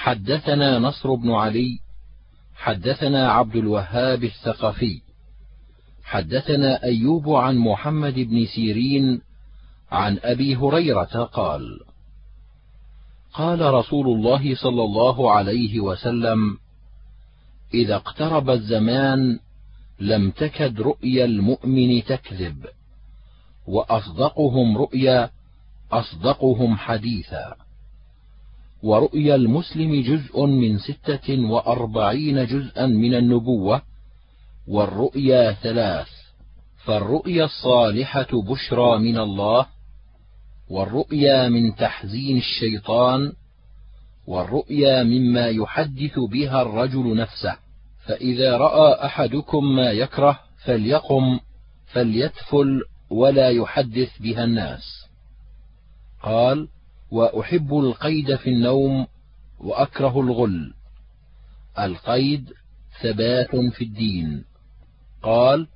حدثنا نصر بن علي حدثنا عبد الوهاب الثقفي حدثنا أيوب عن محمد بن سيرين عن أبي هريرة قال قال رسول الله صلى الله عليه وسلم إذا اقترب الزمان لم تكد رؤيا المؤمن تكذب وأصدقهم رؤيا أصدقهم حديثا. ورؤيا المسلم جزء من ستة وأربعين جزءا من النبوة والرؤيا ثلاث فالرؤيا الصالحة بشرى من الله والرؤيا من تحزين الشيطان والرؤيا مما يحدث بها الرجل نفسه. فإذا رأى أحدكم ما يكره فليقم فليتفل ولا يحدث بها الناس. قال وأحب القيد في النوم وأكره الغل. القيد ثبات في الدين. قال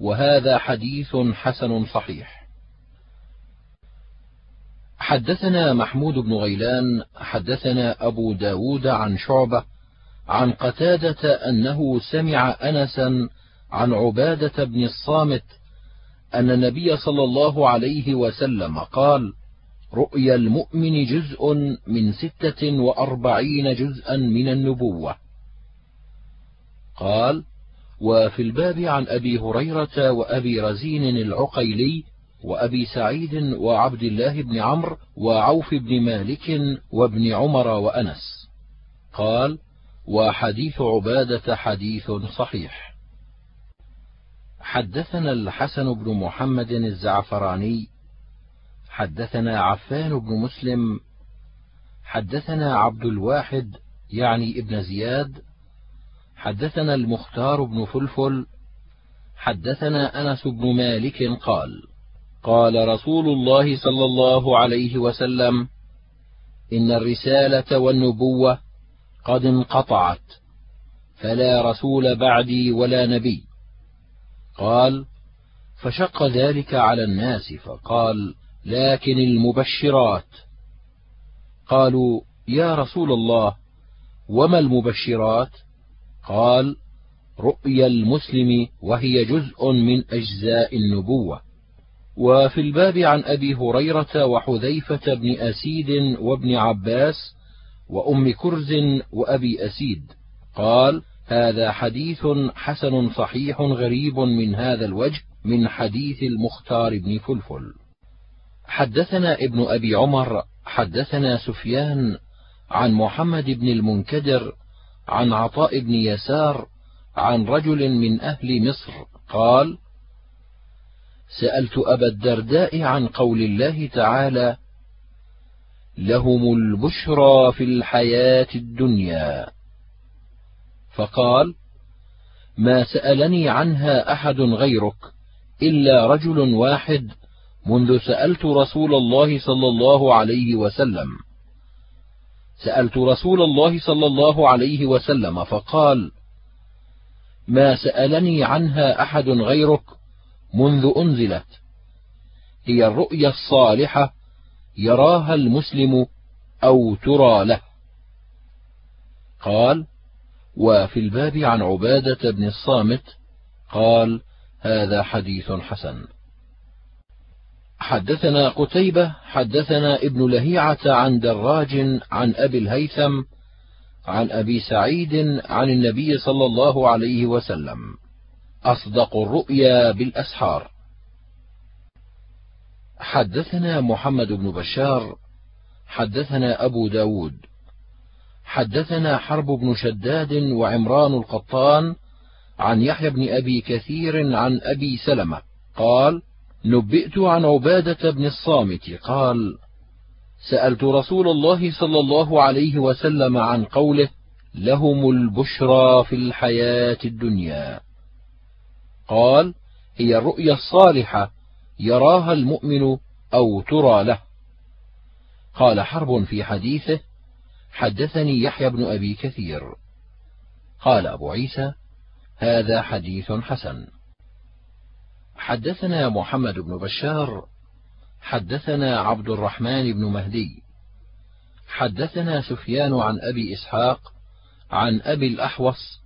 وهذا حديث حسن صحيح. حدثنا محمود بن غيلان حدثنا أبو داود عن شعبة عن قتادة أنه سمع أنسا عن عبادة بن الصامت أن النبي صلى الله عليه وسلم قال رؤيا المؤمن جزء من ستة وأربعين جزءا من النبوة. قال وفي الباب عن أبي هريرة وأبي رزين العقيلي وأبي سعيد وعبد الله بن عمرو وعوف بن مالك وابن عمر وأنس. قال وحديث عبادة حديث صحيح. حدثنا الحسن بن محمد الزعفراني حدثنا عفان بن مسلم حدثنا عبد الواحد يعني ابن زياد حدثنا المختار بن فلفل حدثنا أنس بن مالك قال قال رسول الله صلى الله عليه وسلم إن الرسالة والنبوة قد انقطعت فلا رسول بعدي ولا نبي. قال فشق ذلك على الناس فقال لكن المبشرات. قالوا يا رسول الله وما المبشرات؟ قال رؤيا المسلم وهي جزء من أجزاء النبوة. وفي الباب عن أبي هريرة وحذيفة بن أسيد وابن عباس وأم كرز وأبي أسيد. قال هذا حديث حسن صحيح غريب من هذا الوجه من حديث المختار بن فلفل. حدثنا ابن أبي عمر حدثنا سفيان عن محمد بن المنكدر عن عطاء بن يسار عن رجل من أهل مصر قال سألت أبا الدرداء عن قول الله تعالى لهم البشرى في الحياة الدنيا. فقال ما سألني عنها أحد غيرك إلا رجل واحد منذ سألت رسول الله صلى الله عليه وسلم. سألت رسول الله صلى الله عليه وسلم فقال ما سألني عنها أحد غيرك منذ أنزلت. هي الرؤيا الصالحة يراها المسلم أو ترى له. قال وفي الباب عن عبادة بن الصامت. قال هذا حديث حسن. حدثنا قتيبة حدثنا ابن لهيعة عن دراج عن أبي الهيثم عن أبي سعيد عن النبي صلى الله عليه وسلم. أصدق الرؤيا بالأسحار. حدثنا محمد بن بشار حدثنا أبو داود. حدثنا حرب بن شداد وعمران القطان عن يحيى بن أبي كثير عن أبي سلمة. قال نبئت عن عبادة بن الصامت قال: سألت رسول الله صلى الله عليه وسلم عن قوله: لهم البشرى في الحياة الدنيا. قال: هي الرؤيا الصالحة يراها المؤمن أو ترى له. قال حرب في حديثه: حدثني يحيى بن أبي كثير. قال أبو عيسى: هذا حديث حسن. حدثنا محمد بن بشار حدثنا عبد الرحمن بن مهدي حدثنا سفيان عن أبي إسحاق عن أبي الأحوص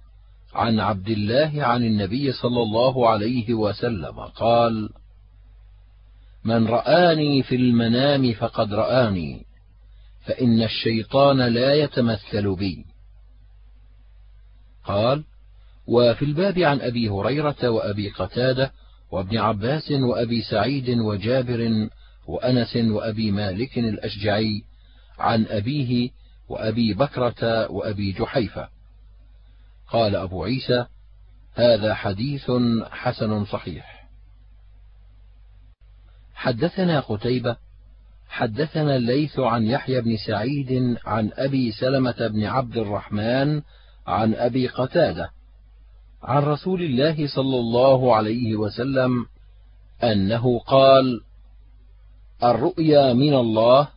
عن عبد الله عن النبي صلى الله عليه وسلم قال من رآني في المنام فقد رآني فإن الشيطان لا يتمثل بي. قال وفي الباب عن أبي هريرة وأبي قتادة وابن عباس وأبي سعيد وجابر وأنس وأبي مالك الأشجعي عن أبيه وأبي بكرة وأبي جحيفة. قال أبو عيسى هذا حديث حسن صحيح. حدثنا قتيبة حدثنا الليث عن يحيى بن سعيد عن أبي سلمة بن عبد الرحمن عن أبي قتادة عن رسول الله صلى الله عليه وسلم أنه قال الرؤيا من الله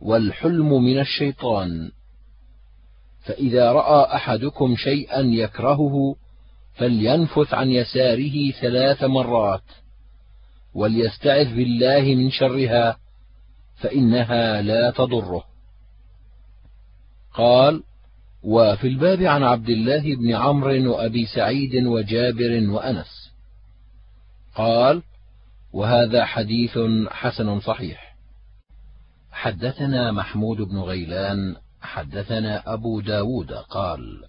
والحلم من الشيطان. فإذا رأى أحدكم شيئا يكرهه فلينفث عن يساره ثلاث مرات وليستعذ بالله من شرها فإنها لا تضره. قال وفي الباب عن عبد الله بن عمرو وأبي سعيد وجابر وأنس. قال وهذا حديث حسن صحيح. حدثنا محمود بن غيلان حدثنا أبو داود قال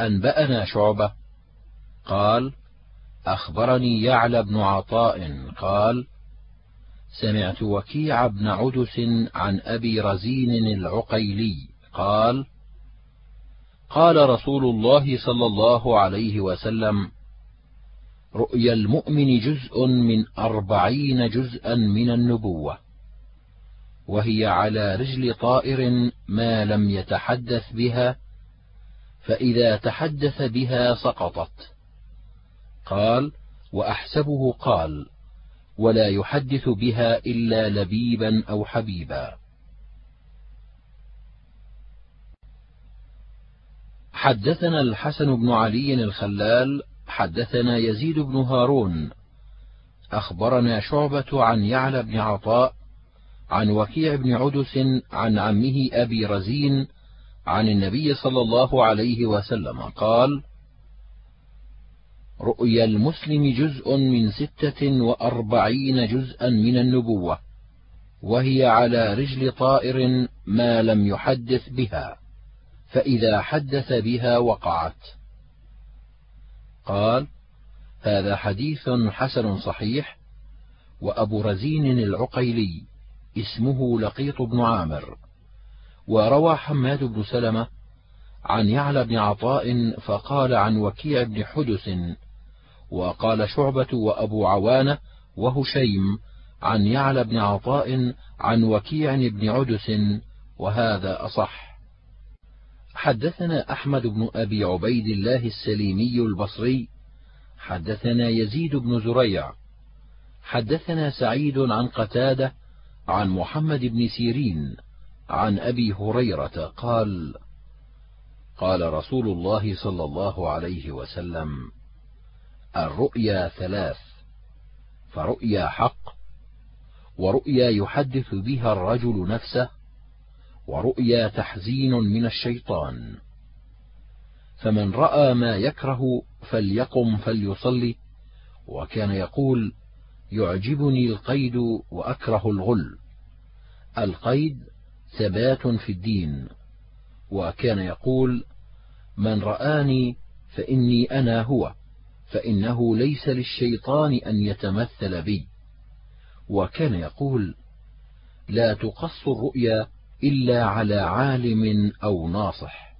أنبأنا شعبة. قال أخبرني يعلى بن عطاء. قال سمعت وكيع بن عدس عن أبي رزين العقيلي. قال قال رسول الله صلى الله عليه وسلم رؤيا المؤمن جزء من أربعين جزءا من النبوة وهي على رجل طائر ما لم يتحدث بها فإذا تحدث بها سقطت. قال وأحسبه قال ولا يحدث بها إلا لبيبا أو حبيبا. حدثنا الحسن بن علي الخلال حدثنا يزيد بن هارون. أخبرنا شعبة عن يعلى بن عطاء عن وكيع بن عدس عن عمه أبي رزين عن النبي صلى الله عليه وسلم قال رؤيا المسلم جزء من ستة وأربعين جزءا من النبوة وهي على رجل طائر ما لم يحدث بها. فإذا حدث بها وقعت. قال هذا حديث حسن صحيح وأبو رزين العقيلي اسمه لقيط بن عامر وروى حماد بن سلمة عن يعلى بن عطاء فقال عن وكيع بن حدث وقال شعبة وأبو عوانة وهشيم عن يعلى بن عطاء عن وكيع بن عدس وهذا أصح. حدثنا أحمد بن أبي عبيد الله السليمي البصري حدثنا يزيد بن زريع حدثنا سعيد عن قتادة عن محمد بن سيرين عن أبي هريرة قال قال رسول الله صلى الله عليه وسلم الرؤيا ثلاث فرؤيا حق ورؤيا يحدث بها الرجل نفسه ورؤيا تحزين من الشيطان. فمن رأى ما يكره فليقم فليصلي وكان يقول يعجبني القيد وأكره الغل. القيد ثبات في الدين وكان يقول من رآني فإني أنا هو فإنه ليس للشيطان أن يتمثل بي. وكان يقول لا تقص الرؤيا إلا على عالم أو ناصح.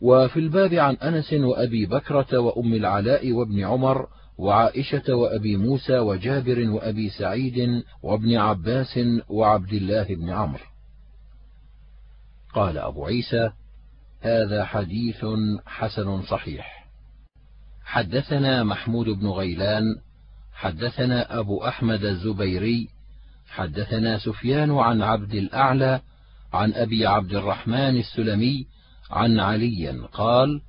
وفي الباب عن أنس وأبي بكرة وأم العلاء وابن عمر وعائشة وأبي موسى وجابر وأبي سعيد وابن عباس وعبد الله بن عمرو. قال أبو عيسى: هذا حديث حسن صحيح. حدثنا محمود بن غيلان، حدثنا أبو أحمد الزبيري، حدثنا سفيان عن عبد الأعلى عن أبي عبد الرحمن السلمي عن علي قال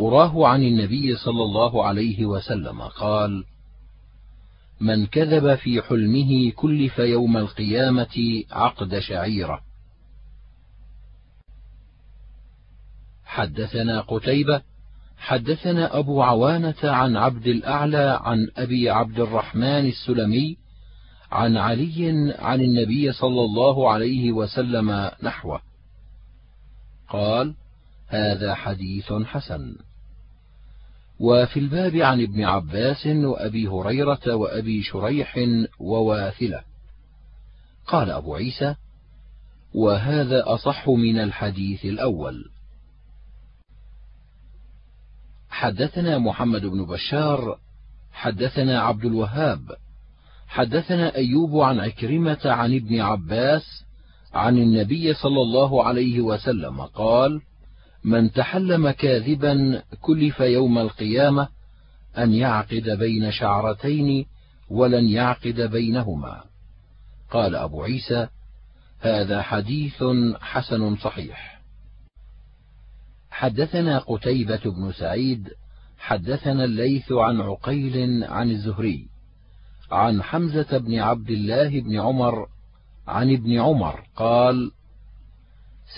أراه عن النبي صلى الله عليه وسلم قال من كذب في حلمه كلف يوم القيامة عقد شعيرة. حدثنا قتيبة حدثنا أبو عوانة عن عبد الأعلى عن أبي عبد الرحمن السلمي عن علي عن النبي صلى الله عليه وسلم نحوه. قال هذا حديث حسن. وفي الباب عن ابن عباس وأبي هريرة وأبي شريح وواثلة. قال أبو عيسى وهذا أصح من الحديث الأول. حدثنا محمد بن بشار حدثنا عبد الوهاب حدثنا أيوب عن عكرمة عن ابن عباس عن النبي صلى الله عليه وسلم قال من تحلم كاذبا كلف يوم القيامة أن يعقد بين شعرتين ولن يعقد بينهما. قال أبو عيسى هذا حديث حسن صحيح. حدثنا قتيبة بن سعيد حدثنا الليث عن عقيل عن الزهري عن حمزة بن عبد الله بن عمر عن ابن عمر قال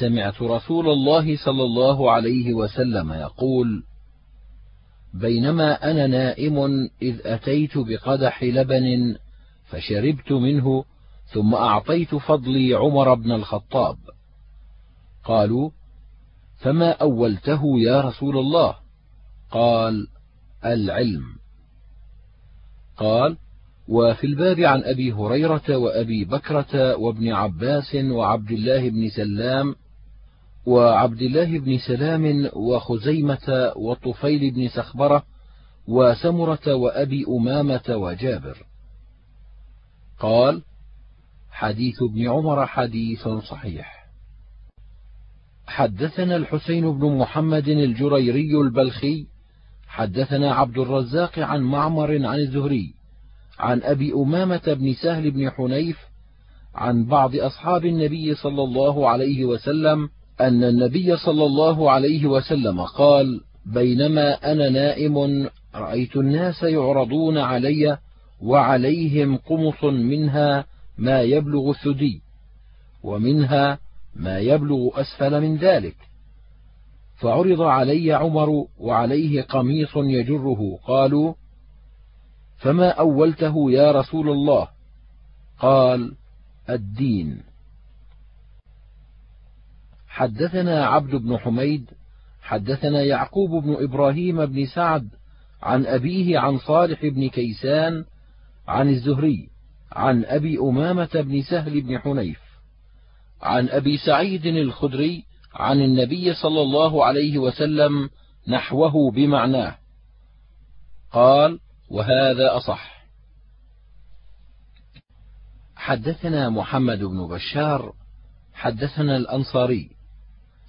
سمعت رسول الله صلى الله عليه وسلم يقول بينما أنا نائم إذ أتيت بقدح لبن فشربت منه ثم أعطيت فضلي عمر بن الخطاب. قالوا فما أولته يا رسول الله؟ قال العلم. قال وفي الباب عن أبي هريرة وأبي بكرة وابن عباس وعبد الله بن سلام وعبد الله بن سلام وخزيمة وطفيل بن سخبرة وسمرة وأبي أمامة وجابر. قال حديث ابن عمر حديث صحيح. حدثنا الحسين بن محمد الجريري البلخي حدثنا عبد الرزاق عن معمر عن الزهري عن أبي أمامة بن سهل بن حنيف عن بعض أصحاب النبي صلى الله عليه وسلم أن النبي صلى الله عليه وسلم قال بينما أنا نائم رأيت الناس يعرضون علي وعليهم قمص منها ما يبلغ الثدي ومنها ما يبلغ أسفل من ذلك فعرض علي عمر وعليه قميص يجره قالوا فما أولته يا رسول الله؟ قال الدين. حدثنا عبد بن حميد حدثنا يعقوب بن إبراهيم بن سعد عن أبيه عن صالح بن كيسان عن الزهري عن أبي أمامة بن سهل بن حنيف عن أبي سعيد الخدري عن النبي صلى الله عليه وسلم نحوه بمعناه. قال وهذا أصح. حدثنا محمد بن بشار حدثنا الأنصاري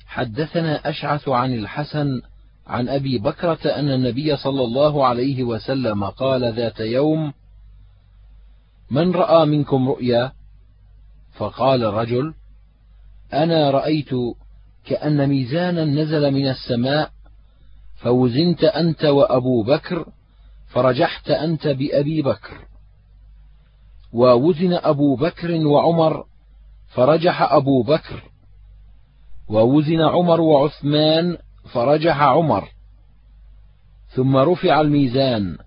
حدثنا أشعث عن الحسن عن أبي بكرة أن النبي صلى الله عليه وسلم قال ذات يوم من رأى منكم رؤيا؟ فقال الرجل أنا رأيت كأن ميزانا نزل من السماء فوزنت أنت وأبو بكر فرجحت أنت بأبي بكر. ووزن أبو بكر وعمر فرجح أبو بكر. ووزن عمر وعثمان فرجح عمر. ثم رفع الميزان.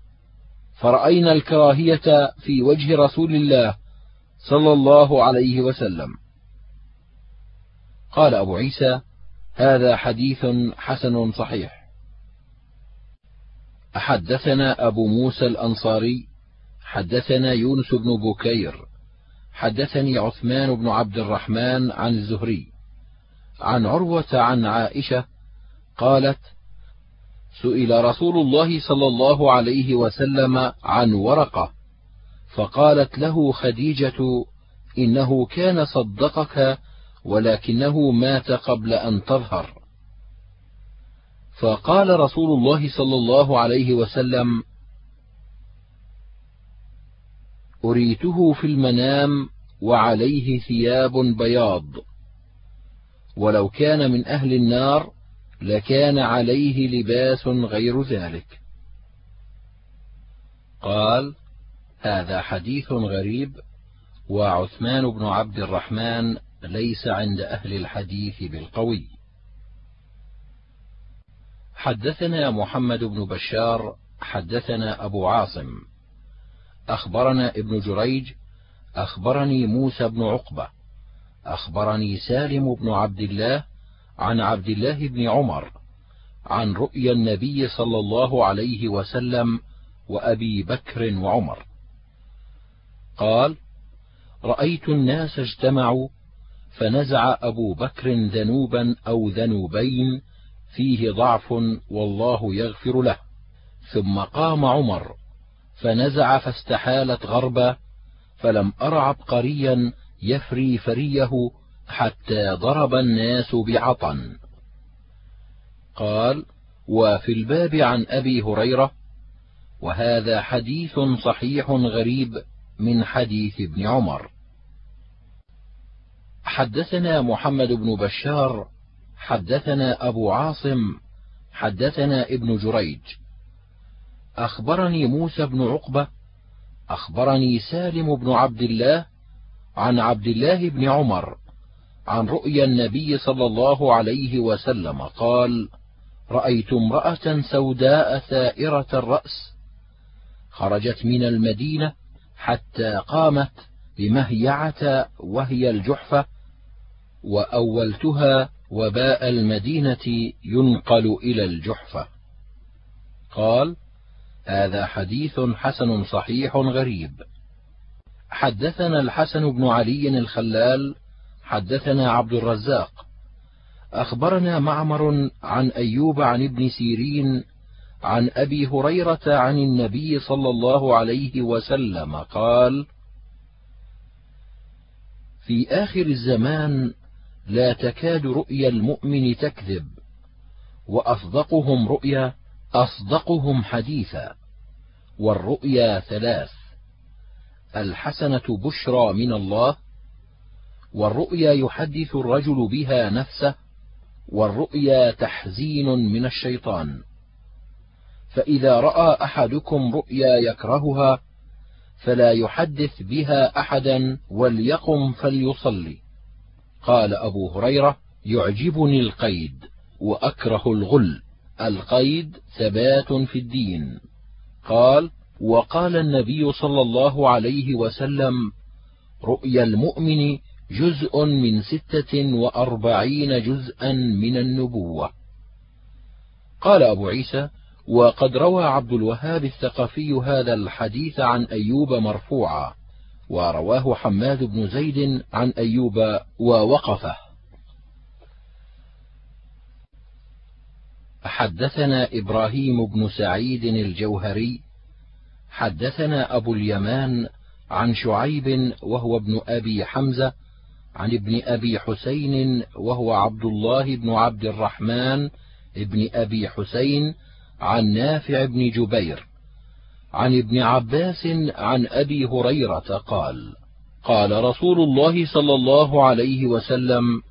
فرأينا الكراهية في وجه رسول الله صلى الله عليه وسلم. قال أبو عيسى هذا حديث حسن صحيح. حدثنا أبو موسى الأنصاري حدثنا يونس بن بكير حدثني عثمان بن عبد الرحمن عن الزهري عن عروة عن عائشة قالت سئل رسول الله صلى الله عليه وسلم عن ورقة فقالت له خديجة إنه كان صدقك ولكنه مات قبل أن تظهر. فقال رسول الله صلى الله عليه وسلم أريته في المنام وعليه ثياب بياض ولو كان من أهل النار لكان عليه لباس غير ذلك. قال هذا حديث غريب وعثمان بن عبد الرحمن ليس عند أهل الحديث بالقوي. حدثنا محمد بن بشار حدثنا أبو عاصم. أخبرنا ابن جريج أخبرني موسى بن عقبة. أخبرني سالم بن عبد الله عن عبد الله بن عمر عن رؤيا النبي صلى الله عليه وسلم وأبي بكر وعمر. قال رأيت الناس اجتمعوا فنزع أبو بكر ذنوبا أو ذنوبين فيه ضعف والله يغفر له. ثم قام عمر فنزع فاستحالت غربا فلم أر عبقريا يفري فريه حتى ضرب الناس بعطن. قال وفي الباب عن أبي هريرة وهذا حديث صحيح غريب من حديث ابن عمر. حدثنا محمد بن بشار حدثنا أبو عاصم حدثنا ابن جريج. أخبرني موسى بن عقبة أخبرني سالم بن عبد الله عن عبد الله بن عمر عن رؤيا النبي صلى الله عليه وسلم قال رأيت امرأة سوداء ثائرة الرأس خرجت من المدينة حتى قامت بمهيعة وهي الجحفة وأولتها وباء المدينة ينقل إلى الجحفة. قال هذا حديث حسن صحيح غريب. حدثنا الحسن بن علي الخلال حدثنا عبد الرزاق. أخبرنا معمر عن أيوب عن ابن سيرين عن أبي هريرة عن النبي صلى الله عليه وسلم قال في آخر الزمان لا تكاد رؤيا المؤمن تكذب وأصدقهم رؤيا أصدقهم حديثا والرؤيا ثلاث الحسنة بشرى من الله والرؤيا يحدث الرجل بها نفسه والرؤيا تحزين من الشيطان. فإذا رأى أحدكم رؤيا يكرهها فلا يحدث بها أحدا وليقم فليصلي. قال أبو هريرة يعجبني القيد وأكره الغل. القيد ثبات في الدين. قال وقال النبي صلى الله عليه وسلم رؤيا المؤمن جزء من ستة وأربعين جزءا من النبوة. قال أبو عيسى وقد روى عبد الوهاب الثقفي هذا الحديث عن أيوب مرفوعا. ورواه حماد بن زيد عن أيوب ووقفه. حدثنا إبراهيم بن سعيد الجوهري حدثنا أبو اليمان عن شعيب وهو ابن أبي حمزة عن ابن أبي حسين وهو عبد الله بن عبد الرحمن ابن أبي حسين عن نافع بن جبير. عن ابن عباس عن أبي هريرة قال قال رسول الله صلى الله عليه وسلم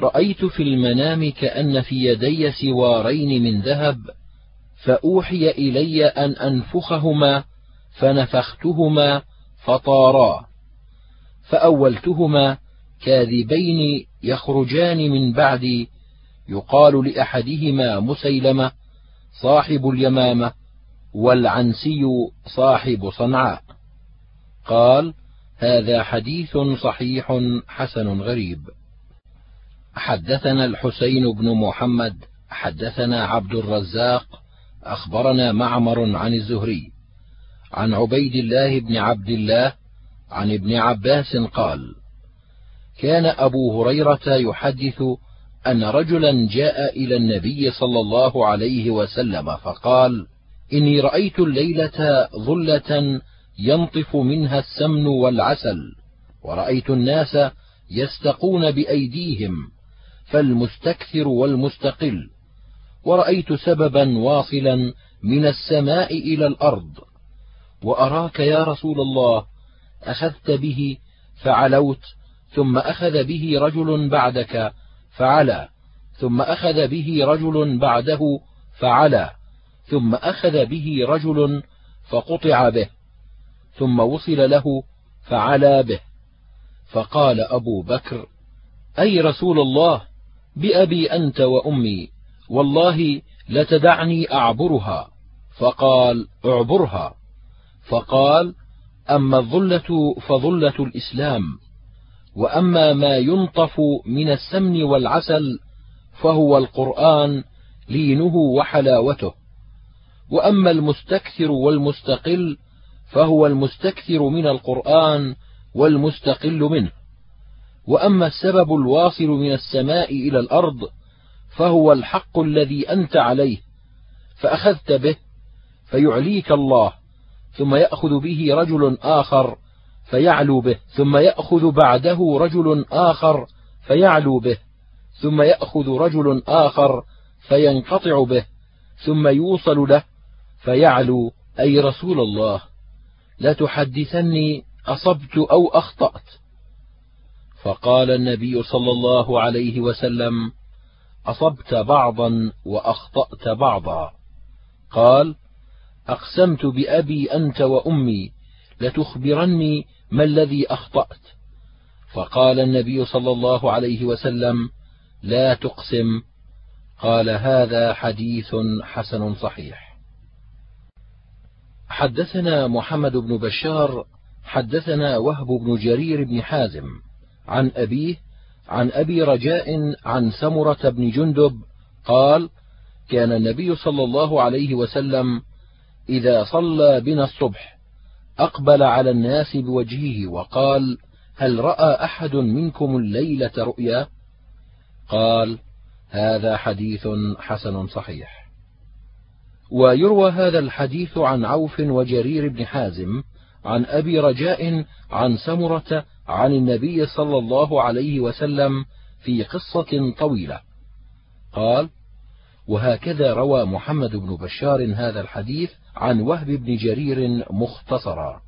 رأيت في المنام كأن في يدي سوارين من ذهب فأوحي إلي أن أنفخهما فنفختهما فطارا فأولتهما كاذبين يخرجان من بعدي يقال لأحدهما مسيلمة صاحب اليمامة والعنسي صاحب صنعاء. قال هذا حديث صحيح حسن غريب. حدثنا الحسين بن محمد حدثنا عبد الرزاق أخبرنا معمر عن الزهري. عن عبيد الله بن عبد الله عن ابن عباس قال كان أبو هريرة يحدث أن رجلا جاء إلى النبي صلى الله عليه وسلم فقال إني رأيت الليلة ظلة ينطف منها السمن والعسل ورأيت الناس يستقون بأيديهم فالمستكثر والمستقل ورأيت سببا واصلا من السماء إلى الأرض. وأراك يا رسول الله أخذت به فعلوت ثم أخذ به رجل بعدك فعلى ثم أخذ به رجل بعده فعلى ثم أخذ به رجل فقطع به ثم وصل له فعلا به. فقال أبو بكر أي رسول الله بأبي أنت وأمي والله لتدعني أعبرها. فقال اعبرها. فقال أما الظلة فظلة الإسلام وأما ما ينطف من السمن والعسل فهو القرآن لينه وحلاوته. وأما المستكثر والمستقل فهو المستكثر من القرآن والمستقل منه. وأما السبب الواصل من السماء إلى الأرض فهو الحق الذي أنت عليه فأخذت به فيعليك الله ثم يأخذ به رجل آخر فيعلو به ثم يأخذ بعده رجل آخر فيعلو به ثم يأخذ رجل آخر فينقطع به ثم يوصل له فيعلو أي رسول الله لا تحدثني أصبت أو أخطأت. فقال النبي صلى الله عليه وسلم أصبت بعضا وأخطأت بعضا. قال أقسمت بأبي أنت وأمي لتخبرني ما الذي أخطأت. فقال النبي صلى الله عليه وسلم لا تقسم. قال هذا حديث حسن صحيح. حدثنا محمد بن بشار حدثنا وهب بن جرير بن حازم عن أبيه عن أبي رجاء عن سمرة بن جندب قال كان النبي صلى الله عليه وسلم إذا صلى بنا الصبح أقبل على الناس بوجهه وقال هل رأى أحد منكم الليلة رؤيا؟ قال هذا حديث حسن صحيح. ويروى هذا الحديث عن عوف وجرير بن حازم عن أبي رجاء عن سمرة عن النبي صلى الله عليه وسلم في قصة طويلة. قال وهكذا روى محمد بن بشار هذا الحديث عن وهب بن جرير مختصرا.